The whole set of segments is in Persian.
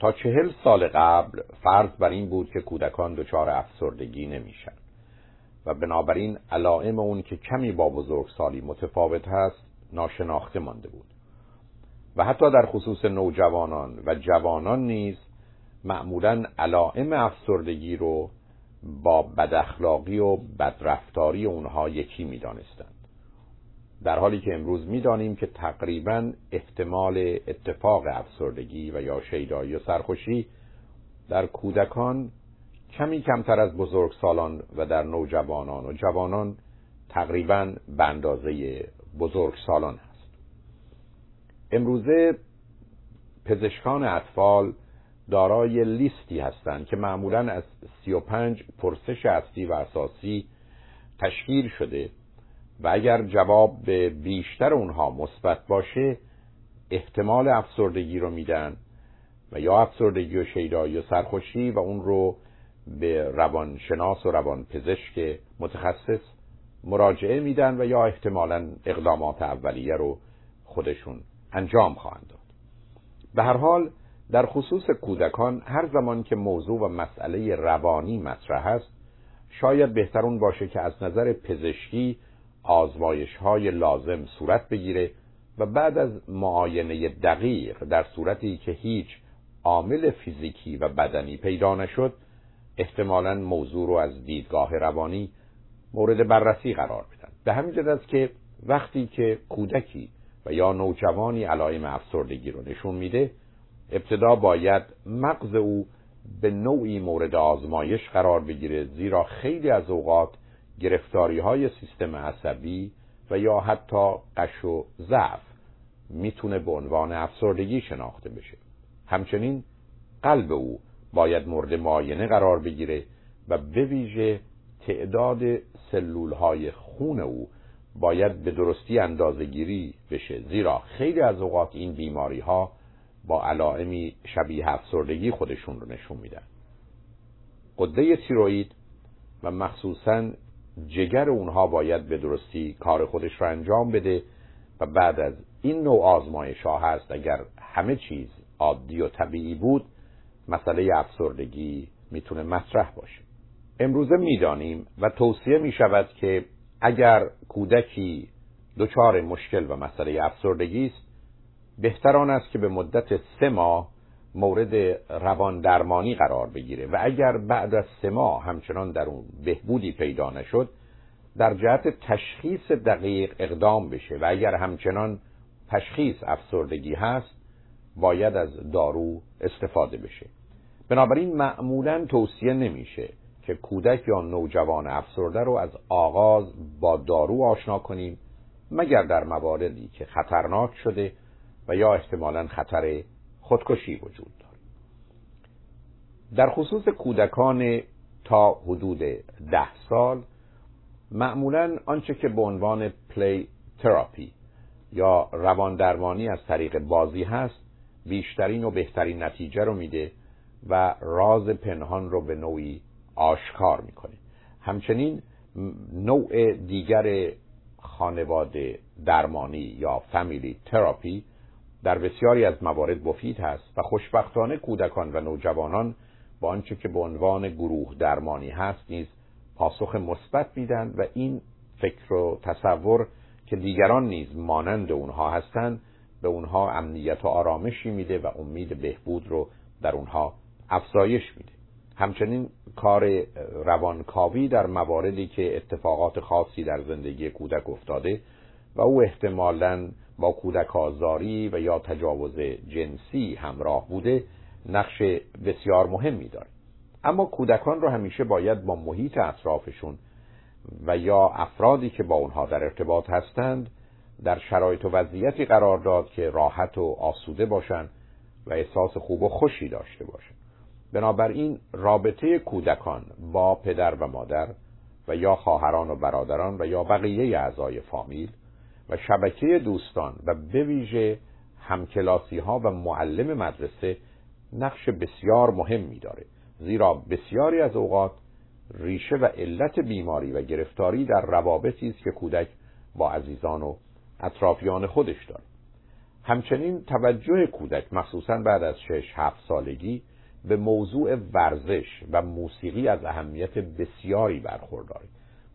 تا چهل سال قبل فرض بر این بود که کودکان دچار افسردگی نمیشن. و بنابراین علائم اون که کمی با بزرگسالی متفاوت هست ناشناخته مانده بود. و حتی در خصوص نوجوانان و جوانان نیز معمولا علائم افسردگی رو با بداخلاقی و بدرفتاری اونها یکی می‌دانستند در حالی که امروز می‌دانیم که تقریبا احتمال اتفاق افسردگی و یا شیدایی و سرخوشی در کودکان کمی کمتر از بزرگسالان و در نوجوانان و جوانان تقریبا به اندازه بزرگسالان هست امروزه پزشکان اطفال دارای لیستی هستند که معمولا از 35 پرسش اصلی و اساسی تشکیل شده و اگر جواب به بیشتر اونها مثبت باشه احتمال افسردگی رو میدن و یا افسردگی و شیدایی و سرخوشی و اون رو به روانشناس و روانپزشک متخصص مراجعه میدن و یا احتمالا اقدامات اولیه رو خودشون انجام خواهند داد. به هر حال در خصوص کودکان هر زمان که موضوع و مسئله روانی مطرح است شاید بهترون باشه که از نظر پزشکی آزمایش های لازم صورت بگیره و بعد از معاینه دقیق در صورتی که هیچ عامل فیزیکی و بدنی پیدا نشد احتمالا موضوع رو از دیدگاه روانی مورد بررسی قرار بدن. به همین است که وقتی که کودکی و یا نوجوانی علائم افسردگی رو نشون میده ابتدا باید مغز او به نوعی مورد آزمایش قرار بگیره زیرا خیلی از اوقات گرفتاری های سیستم عصبی و یا حتی قش و ضعف می‌تونه به عنوان افسردگی شناخته بشه. همچنین قلب او باید مورد معاینه قرار بگیره و به ویژه تعداد سلول های خون او باید به درستی اندازه گیری بشه. زیرا خیلی از اوقات این بیماری ها با علائمی شبیه افسردگی خودشون رو نشون میدن. قده تیروید و مخصوصا جگر اونها باید به درستی کار خودش رو انجام بده و بعد از این نوع آزمایش ها هست اگر همه چیز عادی و طبیعی بود مسئله افسردگی می‌تونه مطرح باشه. امروزه می‌دانیم و توصیه می شود که اگر کودکی دچار مشکل و مسئله افسردگی است بهتر آن است که به مدت سه ماه مورد روان درمانی قرار بگیره و اگر بعد از سه ماه همچنان در اون بهبودی پیدا نشد در جهت تشخیص دقیق اقدام بشه و اگر همچنان تشخیص افسردگی هست باید از دارو استفاده بشه. بنابراین معمولا توصیه نمیشه که کودک یا نوجوان افسرده رو از آغاز با دارو آشنا کنیم مگر در مواردی که خطرناک شده و یا احتمالا خطر خودکشی وجود داره در خصوص کودکان تا حدود ده سال معمولا آنچه که به عنوان پلی تراپی یا روان درمانی از طریق بازی هست بیشترین و بهترین نتیجه رو میده و راز پنهان رو به نوعی آشکار می‌کنه. همچنین نوع دیگر خانواده درمانی یا فامیلی تراپی در بسیاری از موارد مفید هست و خوشبختانه کودکان و نوجوانان با آنچه که به عنوان گروه درمانی هست نیز پاسخ مثبت میدن و این فکر و تصور که دیگران نیز مانند اونها هستند به اونها امنیت و آرامشی میده و امید بهبود رو در اونها افزایش میده. همچنین کار روانکاوی در مواردی که اتفاقات خاصی در زندگی کودک افتاده و او احتمالاً با کودک آزاری و یا تجاوز جنسی همراه بوده نقش بسیار مهمی داره اما کودکان رو همیشه باید با محیط اطرافشون و یا افرادی که با اونها در ارتباط هستند در شرایط و وضعیتی قرار داد که راحت و آسوده باشند و احساس خوب و خوشی داشته باشند بنابراین رابطه کودکان با پدر و مادر و یا خواهران و برادران و یا بقیه اعضای فامیل و شبکه دوستان و به ویژه همکلاسی ها و معلم مدرسه نقش بسیار مهمی داره زیرا بسیاری از اوقات ریشه و علت بیماری و گرفتاری در روابطی است که کودک با عزیزان و اطرافیان خودش داره. همچنین توجه کودک مخصوصا بعد از 6 7 سالگی به موضوع ورزش و موسیقی از اهمیت بسیاری برخورداره.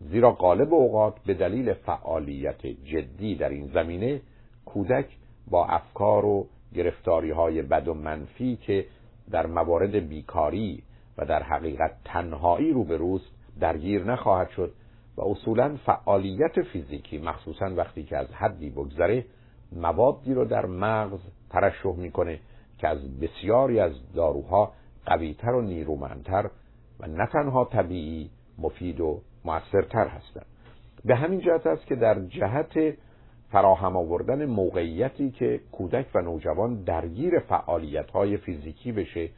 زیرا غالب اوقات به دلیل فعالیت جدی در این زمینه کودک با افکار و گرفتاری های بد و منفی که در موارد بیکاری و در حقیقت تنهایی روبروست درگیر نخواهد شد و اصولا فعالیت فیزیکی مخصوصا وقتی که از حدی بگذره موادی رو در مغز ترشح می‌کنه که از بسیاری از داروها قویتر و نیرومندتر و نه تنها طبیعی مفید و موثرتر هستند به همین جهت است که در جهت فراهم آوردن موقعیتی که کودک و نوجوان درگیر فعالیت های فیزیکی بشه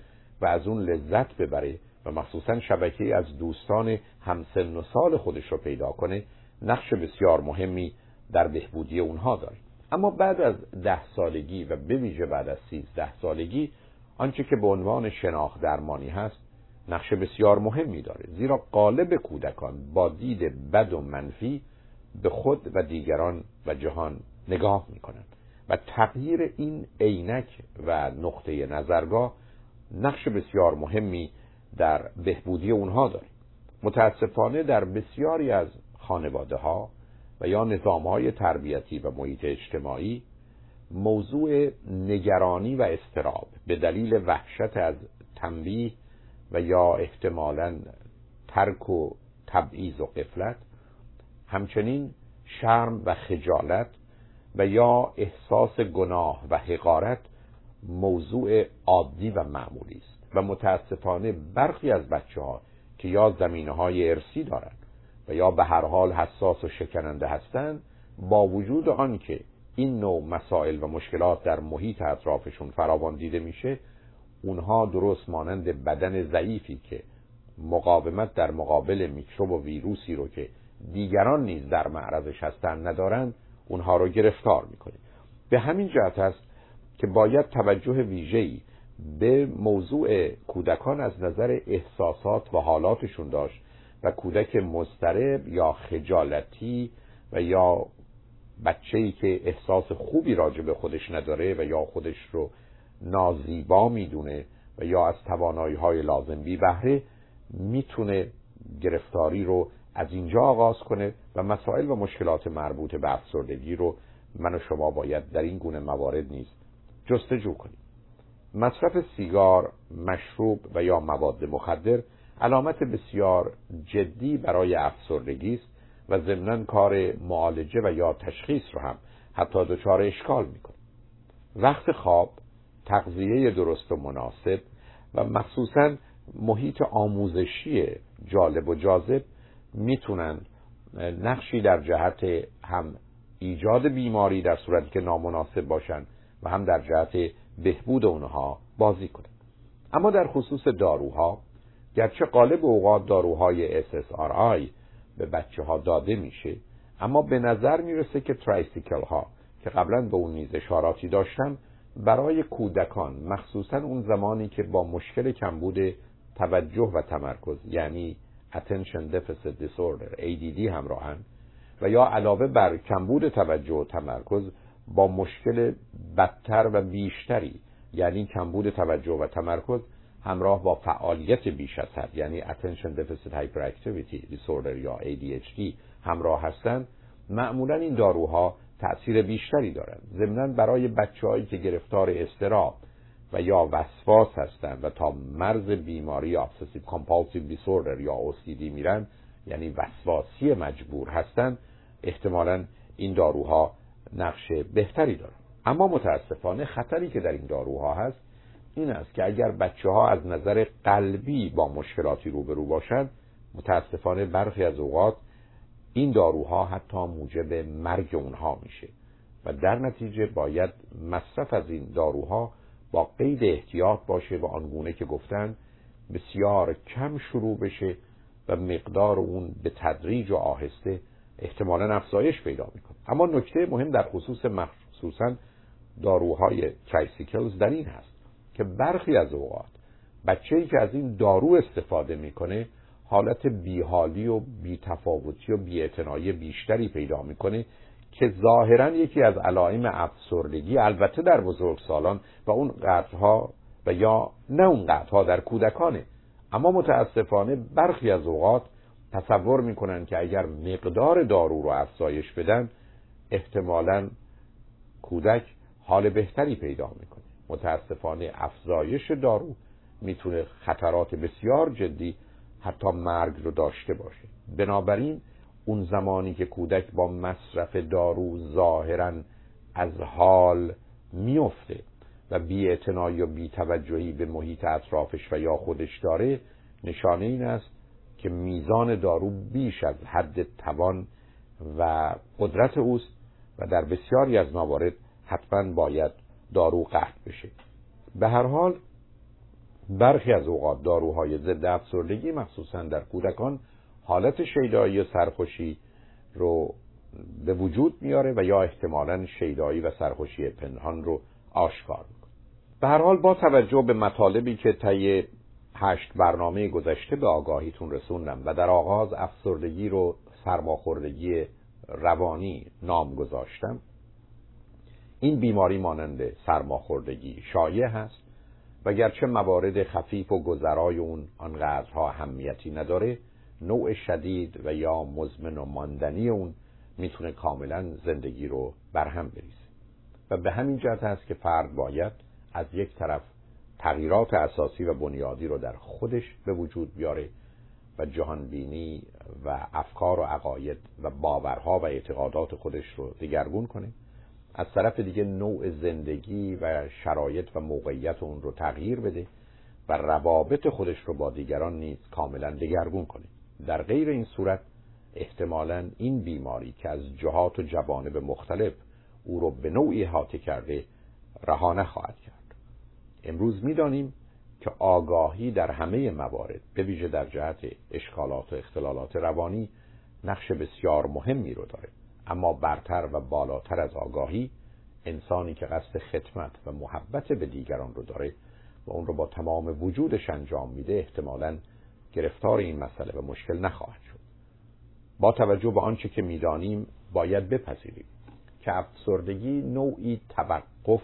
و از اون لذت ببره و مخصوصا شبکه از دوستان همسن و سال خودش رو پیدا کنه نقش بسیار مهمی در بهبودی اونها داره. اما بعد از ده سالگی و به ویژه بعد از سیزده سالگی آنچه که به عنوان شناخت درمانی هست نقش بسیار مهمی داره. زیرا قالب کودکان با دید بد و منفی به خود و دیگران و جهان نگاه می کنند و تغییر این عینک و نقطه نظرگاه نقش بسیار مهمی در بهبودی اونها داره. متاسفانه در بسیاری از خانواده ها و یا نظام های تربیتی و محیط اجتماعی موضوع نگرانی و استراب به دلیل وحشت از تنبیه و یا احتمالا ترک و تبعیض و قفلت همچنین شرم و خجالت و یا احساس گناه و حقارت موضوع عادی و معمولی است. و متاسفانه برخی از بچه ها که یا زمینه های ارسی دارند و یا به هر حال حساس و شکننده هستند با وجود آنکه این نوع مسائل و مشکلات در محیط اطرافشون فراوان دیده میشه اونها درست مانند بدن ضعیفی که مقاومت در مقابل میکروب و ویروسی رو که دیگران نیز در معرضش هستند ندارند اونها رو گرفتار می‌کنه. به همین جهت است که باید توجه ویژه‌ای به موضوع کودکان از نظر احساسات و حالاتشون داشت و کودک مضطرب یا خجالتی و یا بچه‌ای که احساس خوبی راجع به خودش نداره و یا خودش رو نازیبا می‌دونه و یا از توانایی های لازم بی بهره می‌تونه گرفتاری رو از اینجا آغاز کنه و مسائل و مشکلات مربوط به افسردگی رو من و شما باید در این گونه موارد نیست جستجو کنیم. مصرف سیگار، مشروب و یا مواد مخدر علامت بسیار جدی برای افسردگی است و ضمنا کار معالجه و یا تشخیص رو هم حتی دچار اشکال می‌کنه. وقت خواب تغذیه درست و مناسب و مخصوصا محیط آموزشی جالب و جاذب می‌تونن نقشی در جهت هم ایجاد بیماری در صورتی که نامناسب باشند و هم در جهت بهبود اونها بازی کنند اما در خصوص داروها گرچه قالب اوقات داروهای SSRI به بچه ها داده میشه اما به نظر می‌رسه که ترایسیکل ها که قبلا به اون نیز اشاراتی داشتم برای کودکان مخصوصا اون زمانی که با مشکل کمبود توجه و تمرکز یعنی Attention Deficit Disorder ADD همراهن و یا علاوه بر کمبود توجه و تمرکز با مشکل بدتر و بیشتری یعنی کمبود توجه و تمرکز همراه با فعالیت بیش از حد یعنی Attention Deficit Hyperactivity Disorder یا ADHD همراه هستند معمولا این داروها تأثیر بیشتری دارند. ضمنا برای بچههایی که گرفتار استراب و یا وسواس هستند و تا مرز بیماری Obsessive Compulsive Disorder یا OCD میرن یعنی وسواسی مجبور هستند احتمالا این داروها نقش بهتری دارند اما متاسفانه خطری که در این داروها هست این است که اگر بچه ها از نظر قلبی با مشکلاتی روبرو باشند متاسفانه برخی از اوقات این داروها حتی موجب مرگ اونها میشه و در نتیجه باید مصرف از این داروها با قید احتیاط باشه و آنگونه که گفتن بسیار کم شروع بشه و مقدار اون به تدریج و آهسته احتمالا افزایش پیدا می‌کنه. اما نکته مهم در خصوص مخصوصا داروهای tricyclics در این هست که برخی از اوقات بچه‌ای که از این دارو استفاده می‌کنه حالت بیحالی و بیتفاوتی و بیاعتنایی بیشتری پیدا می‌کنه که ظاهرا یکی از علائم افسردگی البته در بزرگسالان و اون قطعها و یا نه اون قطعها در کودکانه. اما متاسفانه برخی از اوقات تصور می‌کنن که اگر مقدار دارو رو افزایش بدن احتمالا کودک حال بهتری پیدا می‌کنه. متاسفانه افزایش دارو می‌تونه خطرات بسیار جدی حتی مرگ رو داشته باشه. بنابراین اون زمانی که کودک با مصرف دارو ظاهرا از حال میفته و بی و بی توجهی به محیط اطرافش و یا خودش داره نشانه این است که میزان دارو بیش از حد توان و قدرت اوست و در بسیاری از موارد حتما باید دارو قطع بشه. به هر حال برخی از اوقات داروهای ضد افسردگی مخصوصا در کودکان حالت شیدایی و سرخوشی رو به وجود میاره و یا احتمالا شیدایی و سرخوشی پنهان رو آشکار می‌کنه. به هر حال با توجه به مطالبی که طی هشت برنامه گذشته به آگاهیتون رسوندم و در آغاز افسردگی رو سرماخوردگی روانی نام گذاشتم این بیماری مانند سرماخوردگی شایع هست. و گرچه موارد خفیف و گذرای اون آنقدرها اهمیتی نداره نوع شدید و یا مزمن و ماندنی اون می‌تونه کاملا زندگی رو برهم بریزه. و به همین جهت هست که فرد باید از یک طرف تغییرات اساسی و بنیادی رو در خودش به وجود بیاره و جهانبینی و افکار و عقاید و باورها و اعتقادات خودش رو دگرگون کنه. از طرف دیگه نوع زندگی و شرایط و موقعیت اون رو تغییر بده و روابط خودش رو با دیگران نیز کاملا دگرگون کنه. در غیر این صورت احتمالا این بیماری که از جهات و جوانب مختلف او رو به نوعی حاطه کرده رها نخواهد کرد. امروز می‌دانیم که آگاهی در همه موارد به ویژه در جهت اشکالات و اختلالات روانی نقش بسیار مهمی رو داره. اما برتر و بالاتر از آگاهی انسانی که قصد خدمت و محبت به دیگران رو داره و اون رو با تمام وجودش انجام میده احتمالا گرفتار این مسئله و مشکل نخواهد شد. با توجه به آنچه که می‌دانیم باید بپذیریم که افسردگی نوعی توقف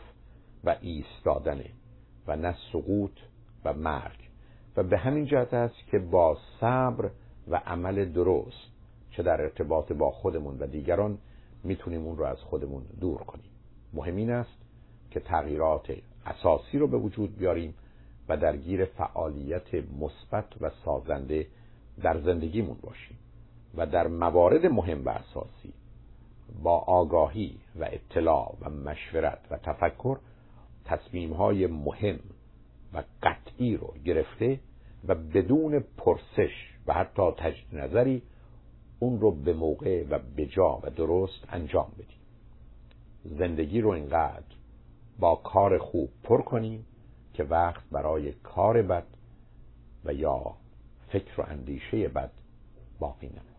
و ایستادنه و نه سقوط و مرگ. و به همین جهت است که با صبر و عمل درست چه در ارتباط با خودمون و دیگران می‌تونیم اون رو از خودمون دور کنیم. مهم این است که تغییرات اساسی رو به وجود بیاریم و درگیر فعالیت مثبت و سازنده در زندگیمون باشیم و در موارد مهم و اساسی با آگاهی و اطلاع و مشورت و تفکر تصمیم های مهم و قطعی رو گرفته و بدون پرسش و حتی تجدید نظری اون رو به موقع و به جا و درست انجام بدیم. زندگی رو اینقدر با کار خوب پر کنیم که وقت برای کار بد و یا فکر و اندیشه بد باقی نمونه.